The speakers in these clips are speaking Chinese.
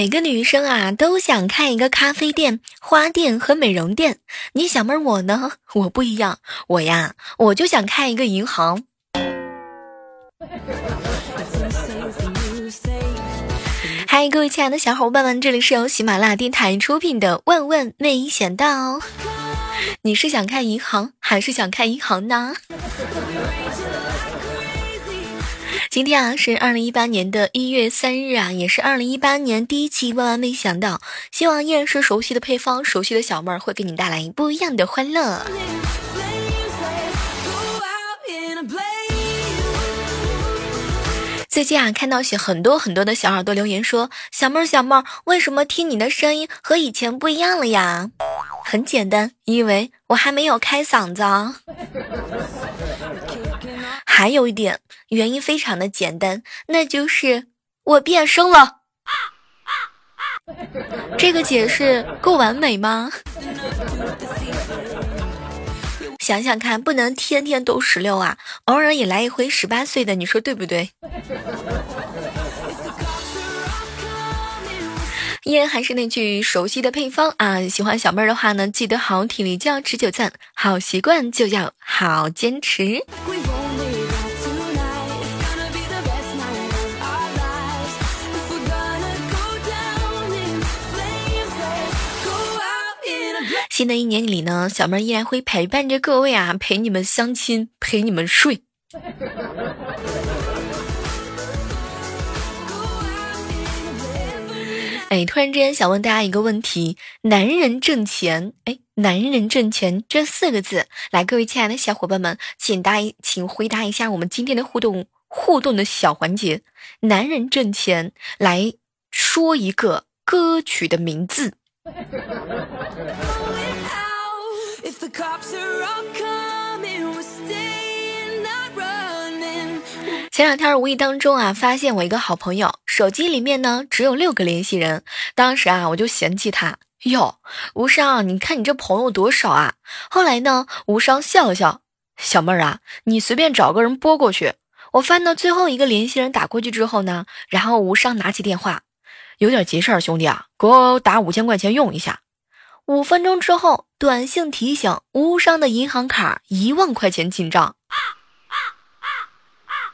每个女生啊都想开一个咖啡店、花店和美容店。你小妹儿我呢？我不一样，我呀我就想开一个银行。嗨，各位亲爱的小伙伴们，这里是由喜马拉雅电台出品的《万万没想到》。你是想开银行，还是想开银行呢？今天啊是二零一八年的一月三日啊，也是二零一八年第一期。万万没想到，希望依然是熟悉的配方，熟悉的小妹儿会给你带来不一样的欢乐。最近啊，看到很多很多的小耳朵留言说：“小妹儿，小妹儿，为什么听你的声音和以前不一样了呀？”很简单，因为我还没有开嗓子。还有一点原因非常的简单，那就是我变声了。这个解释够完美吗？想想看，不能天天都十六啊，偶尔也来一回十八岁的，你说对不对？依然还是那句熟悉的配方啊！喜欢小妹儿的话呢，记得好体力就要持久战，好习惯就要好坚持。新的一年里呢，小妹儿依然会陪伴着各位啊，陪你们相亲，陪你们睡。哎，突然之间想问大家一个问题：男人挣钱，哎，男人挣钱这四个字，来，各位亲爱的小伙伴们，请答，请回答一下我们今天的互动互动的小环节。男人挣钱，来说一个歌曲的名字。前两天无意当中啊，发现我一个好朋友手机里面呢只有六个联系人。当时啊，我就嫌弃他哟，无伤，你看你这朋友多少啊？后来呢，无伤笑了笑，小妹儿啊，你随便找个人拨过去。我翻到最后一个联系人打过去之后呢，然后无伤拿起电话，有点急事儿，兄弟啊，给我打五千块钱用一下。五分钟之后，短信提醒无伤的银行卡一万块钱进账。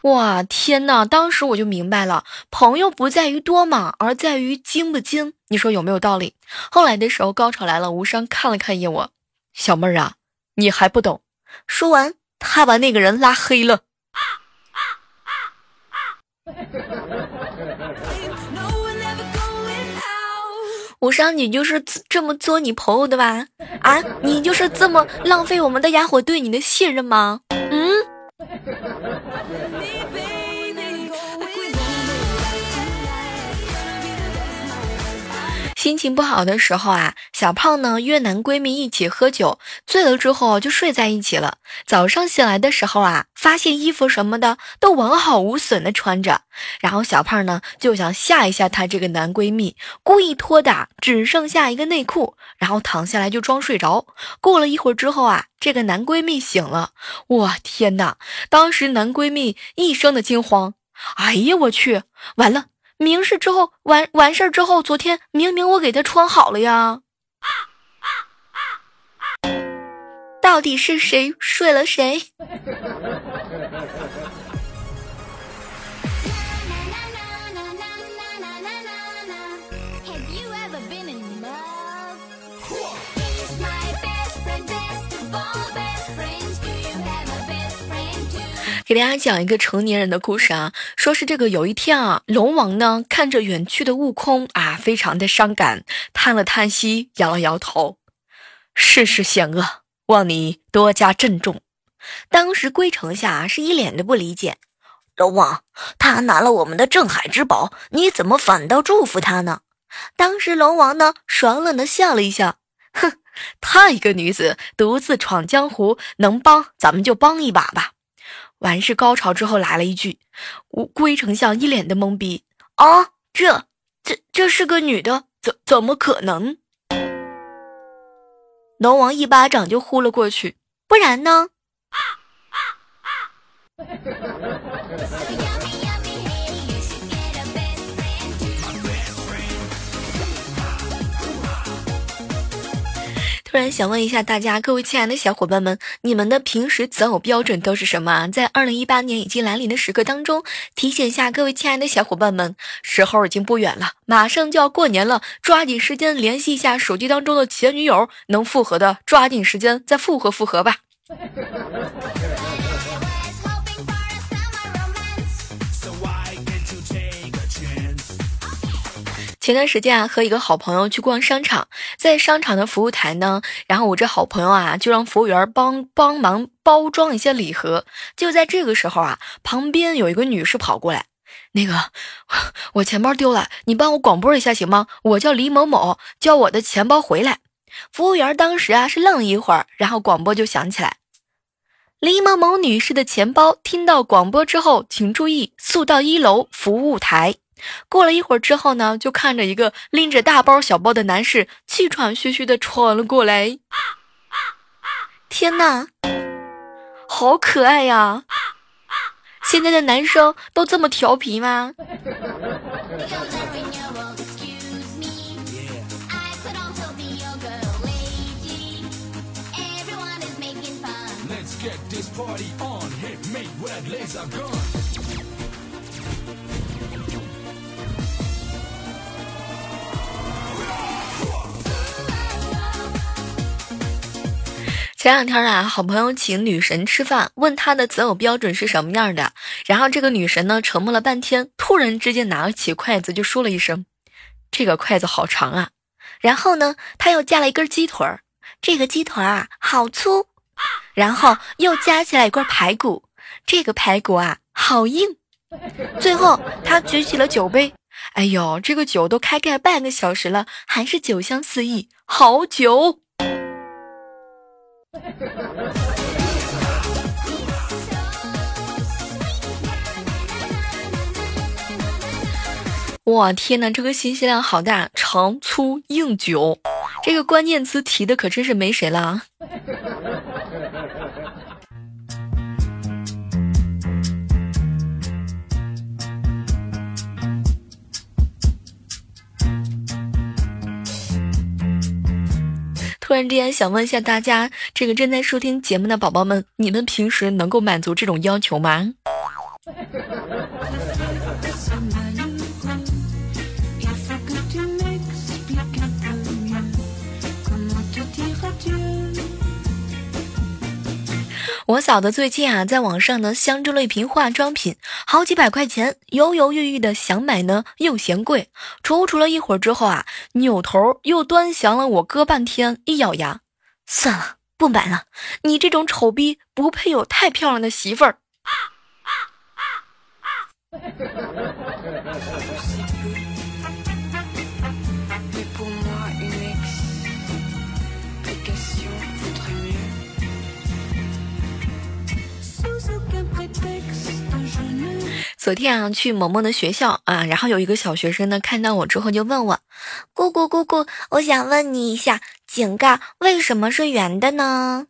哇天哪！当时我就明白了，朋友不在于多嘛，而在于精不精。你说有没有道理？后来的时候，高潮来了，无伤看了看一眼我，小妹儿啊，你还不懂。说完，他把那个人拉黑了。啊啊啊啊无伤，你就是这么做你朋友的吧？啊，你就是这么浪费我们的哑火对你的信任吗？嗯。心情不好的时候啊，小胖呢约男闺蜜一起喝酒，醉了之后就睡在一起了。早上醒来的时候啊，发现衣服什么的都完好无损的穿着，然后小胖呢就想吓一吓她这个男闺蜜，故意脱的只剩下一个内裤，然后躺下来就装睡着。过了一会儿之后啊，这个男闺蜜醒了，哇天哪！当时男闺蜜一声的惊慌，哎呀我去，完了！明事之后完完事儿之后，昨天明明我给他穿好了呀，到底是谁睡了谁？给大家讲一个成年人的故事啊，说是这个有一天啊，龙王呢看着远去的悟空啊，非常的伤感，叹了叹息，摇了摇头，世事险恶，望你多加珍重。当时龟丞相是一脸的不理解，龙王他拿了我们的镇海之宝，你怎么反倒祝福他呢？当时龙王呢爽冷的笑了一笑，哼，他一个女子独自闯江湖，能帮咱们就帮一把吧。完事高潮之后来了一句，龟丞相一脸的懵逼啊！这这这是个女的，怎怎么可能？龙王一巴掌就呼了过去，不然呢？啊啊啊突然想问一下大家，各位亲爱的小伙伴们，你们的平时择偶标准都是什么？在二零一八年已经来临的时刻当中，提醒一下各位亲爱的小伙伴们，时候已经不远了，马上就要过年了，抓紧时间联系一下手机当中的前女友，能复合的抓紧时间再复合复合吧。前段时间啊，和一个好朋友去逛商场，在商场的服务台呢，然后我这好朋友啊，就让服务员帮帮忙包装一些礼盒。就在这个时候啊，旁边有一个女士跑过来，那个 我钱包丢了，你帮我广播一下行吗？我叫李某某，叫我的钱包回来。服务员当时啊是愣了一会儿，然后广播就响起来，李某某女士的钱包。听到广播之后，请注意速到一楼服务台。过了一会儿之后呢，就看着一个拎着大包小包的男士，气喘吁吁地闯了过来。天呐，好可爱呀！现在的男生都这么调皮吗？let's get this party on，hit me with laser gun。前两天啊，好朋友请女神吃饭，问她的择偶标准是什么样的。然后这个女神呢，沉默了半天，突然之间拿起筷子就说了一声：“这个筷子好长啊。”然后呢，她又夹了一根鸡腿儿，这个鸡腿啊好粗。然后又夹起来一块排骨，这个排骨啊好硬。最后她举起了酒杯，哎呦，这个酒都开盖半个小时了，还是酒香四溢，好酒。我天哪，这个信息量好大，长粗硬久，这个关键词提的可真是没谁了。突然之间想问一下大家，这个正在收听节目的宝宝们，你们平时能够满足这种要求吗？我嫂子最近啊，在网上呢相中了一瓶化妆品，好几百块钱，犹犹豫豫的想买呢，又嫌贵，踌躇了一会儿之后啊，扭头又端详了我哥半天，一咬牙，算了，不买了。你这种丑逼不配有太漂亮的媳妇儿。昨天啊，去萌萌的学校啊，然后有一个小学生呢，看到我之后就问我：“姑姑姑姑，我想问你一下，井盖为什么是圆的呢？”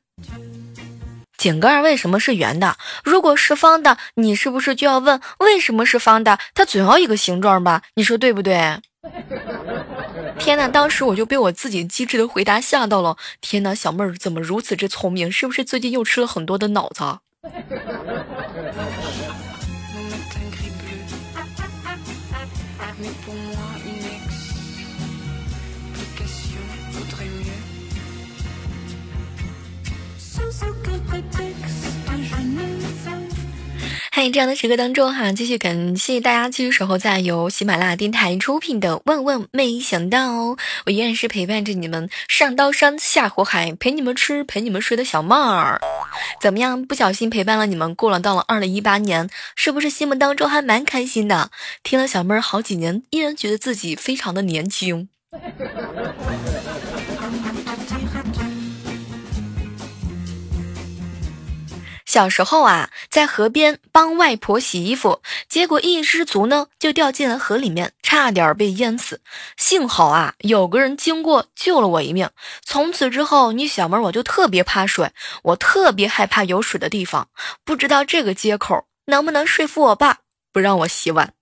井盖为什么是圆的？如果是方的，你是不是就要问为什么是方的？它总要一个形状吧？你说对不对？天哪！当时我就被我自己机智的回答吓到了。天哪，小妹儿怎么如此之聪明？是不是最近又吃了很多的脑子？这样的时刻当中哈，继续感谢大家继续守候在由喜马拉雅电台出品的《万万没想到》，我依然是陪伴着你们上刀山下火海，陪你们吃陪你们睡的小妹儿。怎么样？不小心陪伴了你们过了到了二零一八年，是不是心目当中还蛮开心的？听了小妹儿好几年，依然觉得自己非常的年轻。小时候啊，在河边帮外婆洗衣服，结果一失足呢，就掉进了河里面，差点被淹死。幸好啊，有个人经过救了我一命。从此之后，你小妹我就特别怕水，我特别害怕有水的地方。不知道这个接口能不能说服我爸不让我洗碗。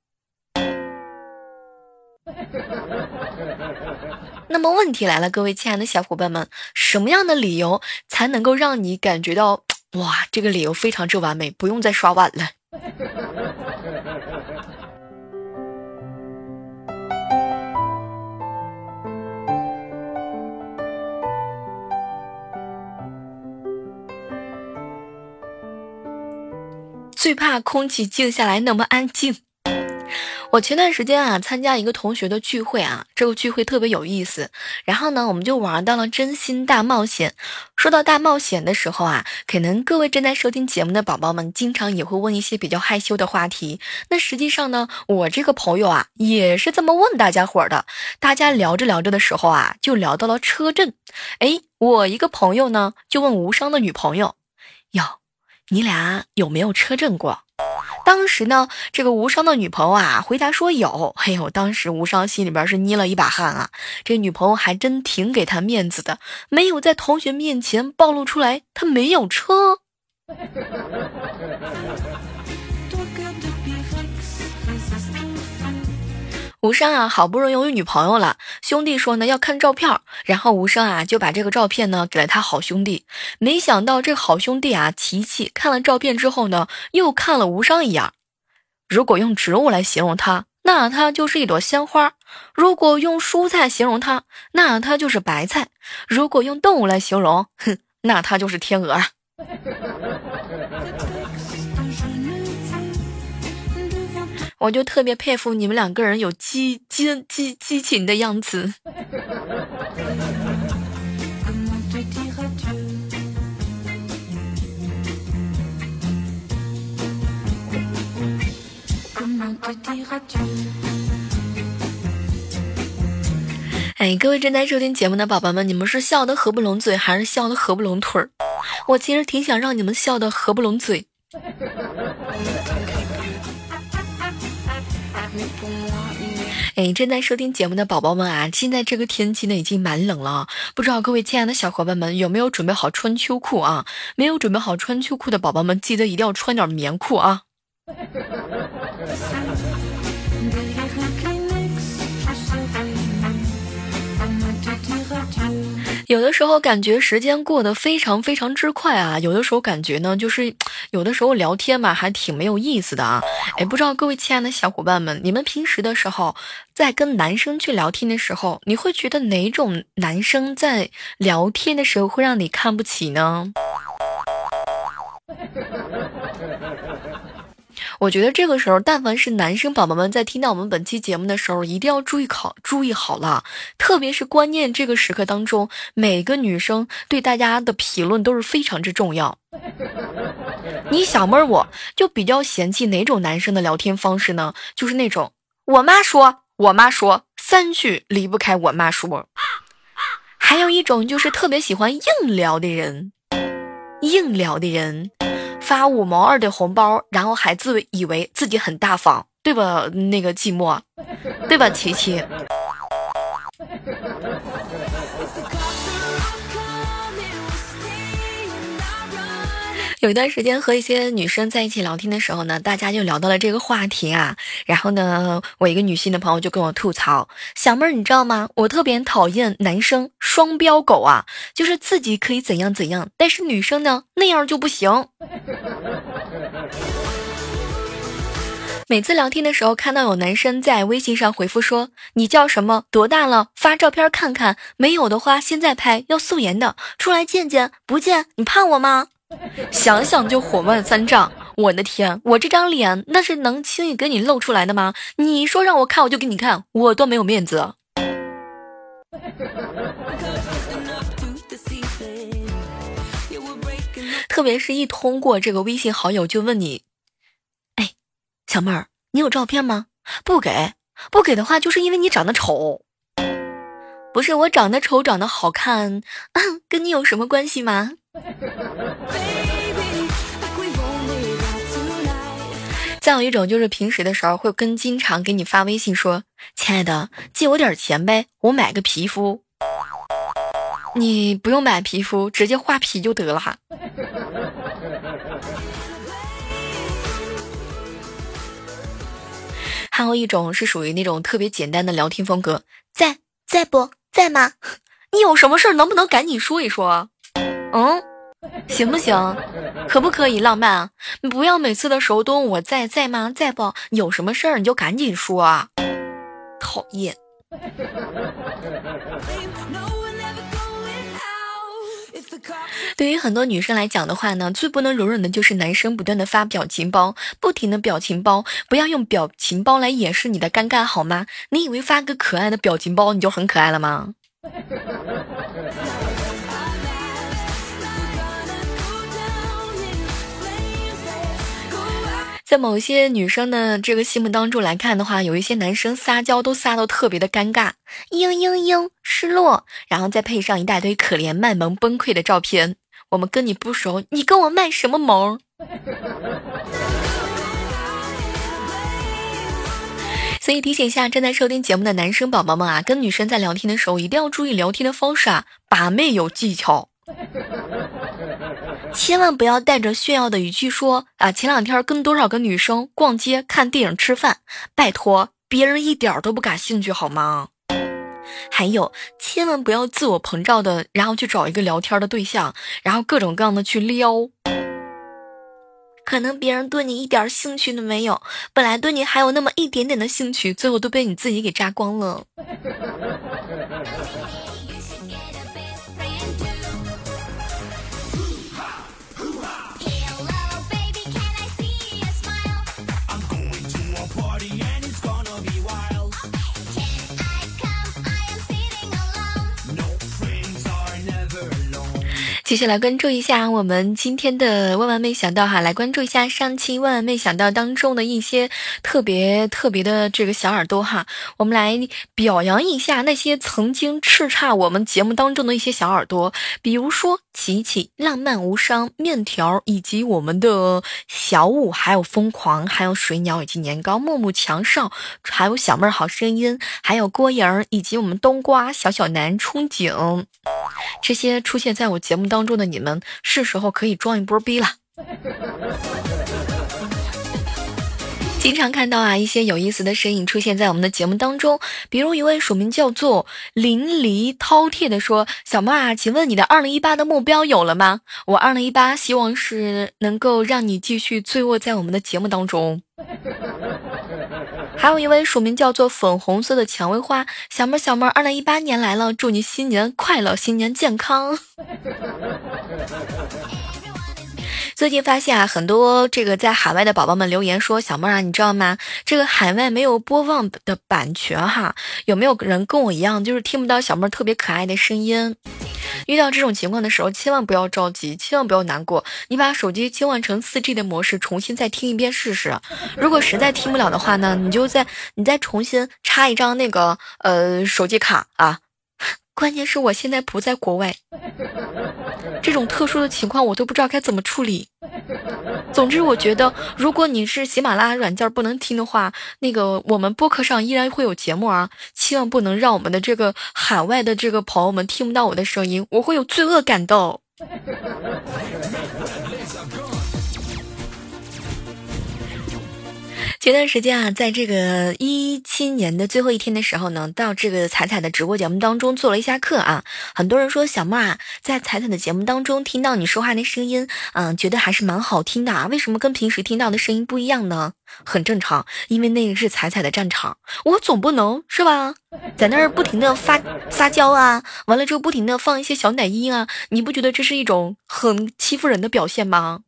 那么问题来了，各位亲爱的小伙伴们，什么样的理由才能够让你感觉到哇，这个理由非常之完美，不用再刷碗了？最怕空气静下来那么安静。我前段时间啊，参加一个同学的聚会啊，这个聚会特别有意思。然后呢，我们就玩到了真心大冒险。说到大冒险的时候啊，可能各位正在收听节目的宝宝们，经常也会问一些比较害羞的话题。那实际上呢，我这个朋友啊，也是这么问大家伙的。大家聊着聊着的时候啊，就聊到了车震。哎，我一个朋友呢，就问无伤的女朋友：“哟，你俩有没有车震过？”当时呢，这个无伤的女朋友啊，回答说有。哎呦，当时无伤心里边是捏了一把汗啊。这女朋友还真挺给他面子的，没有在同学面前暴露出来他没有车。无伤啊，好不容易有女朋友了，兄弟说呢要看照片，然后无伤啊就把这个照片呢给了他好兄弟。没想到这好兄弟啊，琪琪看了照片之后呢，又看了无伤一眼。如果用植物来形容它，那它就是一朵鲜花；如果用蔬菜形容它，那它就是白菜；如果用动物来形容，哼，那它就是天鹅啊。我就特别佩服你们两个人有激激激激情的样子。哎，各位正在收听节目的宝宝们，你们是笑的合不拢嘴，还是笑的合不拢腿儿？我其实挺想让你们笑的合不拢嘴。哎，正在收听节目的宝宝们啊，现在这个天气呢已经蛮冷了，不知道各位亲爱的小伙伴们有没有准备好穿秋裤啊？没有准备好穿秋裤的宝宝们，记得一定要穿点棉裤啊！有的时候感觉时间过得非常非常之快啊，有的时候感觉呢，就是 有的时候聊天嘛，还挺没有意思的啊。哎，不知道各位亲爱的小伙伴们，你们平时的时候在跟男生去聊天的时候，你会觉得哪种男生在聊天的时候会让你看不起呢？我觉得这个时候，但凡是男生宝宝们在听到我们本期节目的时候，一定要注意考，注意好了。特别是关键这个时刻当中，每个女生对大家的评论都是非常之重要。你小妹儿，我就比较嫌弃哪种男生的聊天方式呢？就是那种我妈说，我妈说，三句离不开我妈说。还有一种就是特别喜欢硬聊的人，硬聊的人。发五毛二的红包，然后还自以为自己很大方，对吧？那个寂寞，对吧？琪琪。有一段时间和一些女生在一起聊天的时候呢，大家就聊到了这个话题啊。然后呢，我一个女性的朋友就跟我吐槽：“小妹儿，你知道吗？我特别讨厌男生双标狗啊，就是自己可以怎样怎样，但是女生呢那样就不行。”每次聊天的时候，看到有男生在微信上回复说：“你叫什么？多大了？发照片看看。没有的话，现在拍，要素颜的，出来见见。不见，你怕我吗？” 想想就火冒三丈，我的天，我这张脸那是能轻易给你露出来的吗？你说让我看我就给你看，我多没有面子。特别是一通过这个微信好友就问你，哎，小妹儿，你有照片吗？不给，不给的话就是因为你长得丑。不是我长得丑，长得好看，跟你有什么关系吗？再有一种就是平时的时候会跟经常给你发微信说：“亲爱的，借我点钱呗，我买个皮肤。”你不用买皮肤，直接画皮就得了哈。还有一种是属于那种特别简单的聊天风格，在在不在吗？你有什么事儿能不能赶紧说一说？嗯，行不行？可不可以浪漫啊？你不要每次的时候都问我在在吗？在不？有什么事儿你就赶紧说啊。讨厌。对于很多女生来讲的话呢，最不能容忍的就是男生不断的发表情包，不停的表情包。不要用表情包来掩饰你的尴尬，好吗？你以为发个可爱的表情包你就很可爱了吗？在某些女生的这个心目当中来看的话，有一些男生撒娇都撒到特别的尴尬，嘤嘤嘤，失落，然后再配上一大堆可怜卖萌崩溃的照片。我们跟你不熟，你跟我卖什么萌？所以提醒一下正在收听节目的男生宝宝们啊，跟女生在聊天的时候一定要注意聊天的方式啊，把妹有技巧。千万不要带着炫耀的语气说啊，前两天跟多少个女生逛街、看电影、吃饭，拜托，别人一点都不感兴趣好吗？还有，千万不要自我膨胀的，然后去找一个聊天的对象，然后各种各样的去撩，可能别人对你一点兴趣都没有，本来对你还有那么一点点的兴趣，最后都被你自己给榨光了。接下来关注一下我们今天的万万没想到哈，来关注一下上期万万没想到当中的一些特别特别的这个小耳朵哈，我们来表扬一下那些曾经叱咤我们节目当中的一些小耳朵，比如说琪琪、浪漫无伤、面条以及我们的小五，还有疯狂，还有水鸟以及年糕、木木、强少，还有小妹儿好声音，还有郭莹儿以及我们冬瓜、小小南、憧憬，这些出现在我节目当。中的你们是时候可以装一波逼了。经常看到啊一些有意思的身影出现在我们的节目当中，比如一位署名叫做淋漓饕餮的说：“小妹啊，请问你的二零一八的目标有了吗？我二零一八希望是能够让你继续醉卧在我们的节目当中。”还有一位署名叫做粉红色的蔷薇花，小妹儿小妹儿，二零一八年来了，祝你新年快乐，新年健康。最近发现啊，很多这个在海外的宝宝们留言说，小妹儿啊，你知道吗？这个海外没有播放的版权哈，有没有人跟我一样，就是听不到小妹儿特别可爱的声音？遇到这种情况的时候，千万不要着急，千万不要难过。你把手机切换成四 G 的模式，重新再听一遍试试。如果实在听不了的话呢，你就再你再重新插一张那个呃手机卡啊。关键是我现在不在国外，这种特殊的情况我都不知道该怎么处理。总之，我觉得如果你是喜马拉雅软件不能听的话，那个我们播客上依然会有节目啊，千万不能让我们的这个海外的这个朋友们听不到我的声音，我会有罪恶感的。前段时间啊，在这个一七年的最后一天的时候呢，到这个彩彩的直播节目当中做了一下课啊。很多人说小莫啊，在彩彩的节目当中听到你说话那声音，嗯，觉得还是蛮好听的啊。为什么跟平时听到的声音不一样呢？很正常，因为那个是彩彩的战场，我总不能是吧，在那儿不停的发撒娇啊，完了之后不停的放一些小奶音啊，你不觉得这是一种很欺负人的表现吗？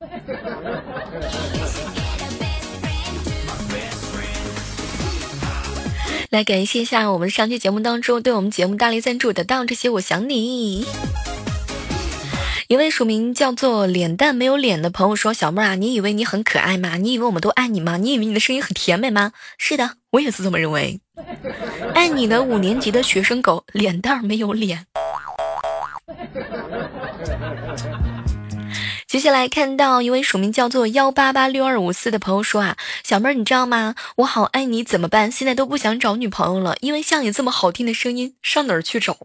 来感谢一下我们上期节目当中对我们节目大力赞助的当这些我想你。一位署名叫做脸蛋没有脸的朋友说：“小妹儿啊，你以为你很可爱吗？你以为我们都爱你吗？你以为你的声音很甜美吗？是的，我也是这么认为。爱你的五年级的学生狗，脸蛋没有脸。”接下来看到一位署名叫做幺八八六二五四的朋友说啊，小妹儿你知道吗？我好爱你怎么办？现在都不想找女朋友了，因为像你这么好听的声音，上哪儿去找？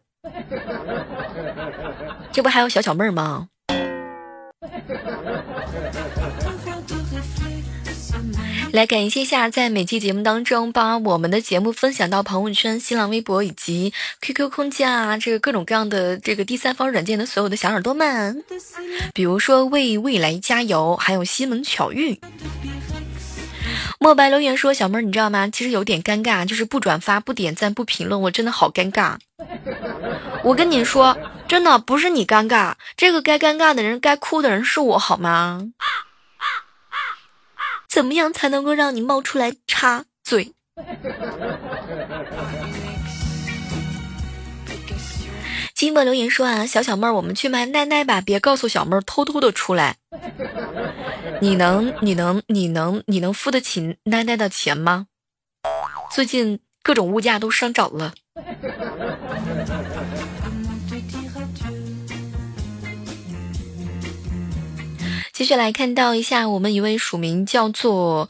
这不还有小小妹儿吗？来感谢一下，在每期节目当中把我们的节目分享到朋友圈、新浪微博以及 QQ 空间啊，这个各种各样的这个第三方软件的所有的小耳朵们，比如说为未来加油，还有西门巧遇。墨白留言说：“小妹儿，你知道吗？其实有点尴尬，就是不转发、不点赞、不评论，我真的好尴尬。我跟你说，真的不是你尴尬，这个该尴尬的人、该哭的人是我，好吗？怎么样才能够让你冒出来插嘴？”金伯留言说：“啊，小小妹儿，我们去买奶奶吧，别告诉小妹儿偷偷的出来。”你能你能你能你能付得起奶奶的钱吗？最近各种物价都上涨了。继续来看到一下，我们一位署名叫做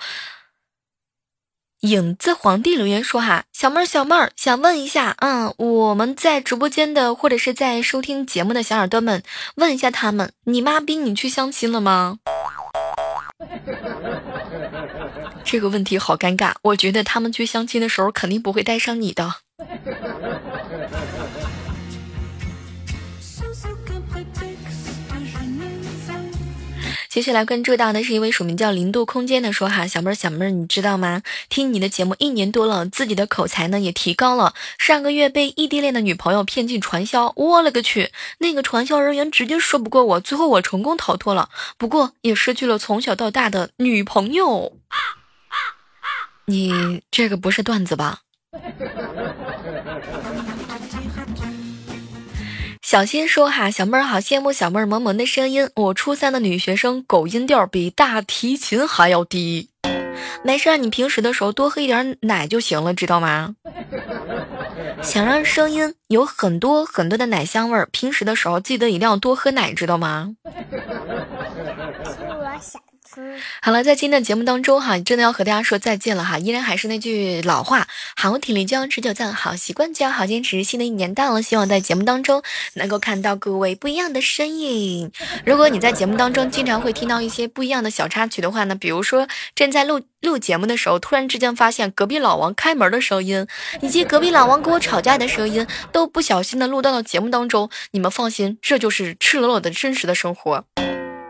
影子皇帝留言说：“哈，小妹儿小妹儿，想问一下，嗯，我们在直播间的或者是在收听节目的小耳朵们，问一下他们，你妈逼你去相亲了吗？”这个问题好尴尬，我觉得他们去相亲的时候肯定不会带上你的。接下来关注到的是一位署名叫零度空间的说哈，小妹儿小妹儿，你知道吗？听你的节目一年多了，自己的口才呢也提高了。上个月被异地恋的女朋友骗进传销，我勒个去！那个传销人员直接说不过我，最后我成功逃脱了，不过也失去了从小到大的女朋友。你这个不是段子吧？小新说：“哈，小妹儿好羡慕小妹儿萌萌的声音。我初三的女学生狗音调比大提琴还要低。没事，你平时的时候多喝一点奶就行了，知道吗？想让声音有很多很多的奶香味儿，平时的时候记得一定要多喝奶，知道吗？”我想好了，在今天的节目当中哈，真的要和大家说再见了哈。依然还是那句老话，好体力就要持久战，好习惯就要好坚持。新的一年到了，希望在节目当中能够看到各位不一样的身影。如果你在节目当中经常会听到一些不一样的小插曲的话呢，比如说正在录录节目的时候，突然之间发现隔壁老王开门的声音，以及隔壁老王跟我吵架的声音，都不小心的录到了节目当中。你们放心，这就是赤裸裸的真实的生活。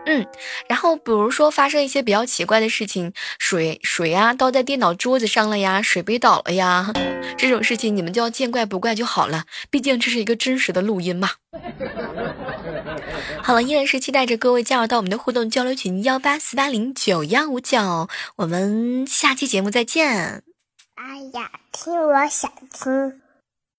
嗯，然后比如说发生一些比较奇怪的事情，水水啊倒在电脑桌子上了呀，水杯倒了呀，这种事情你们就要见怪不怪就好了，毕竟这是一个真实的录音嘛。好了，依然是期待着各位加入到我们的互动交流群幺八四八零九幺五九，我们下期节目再见。哎呀，听我想听。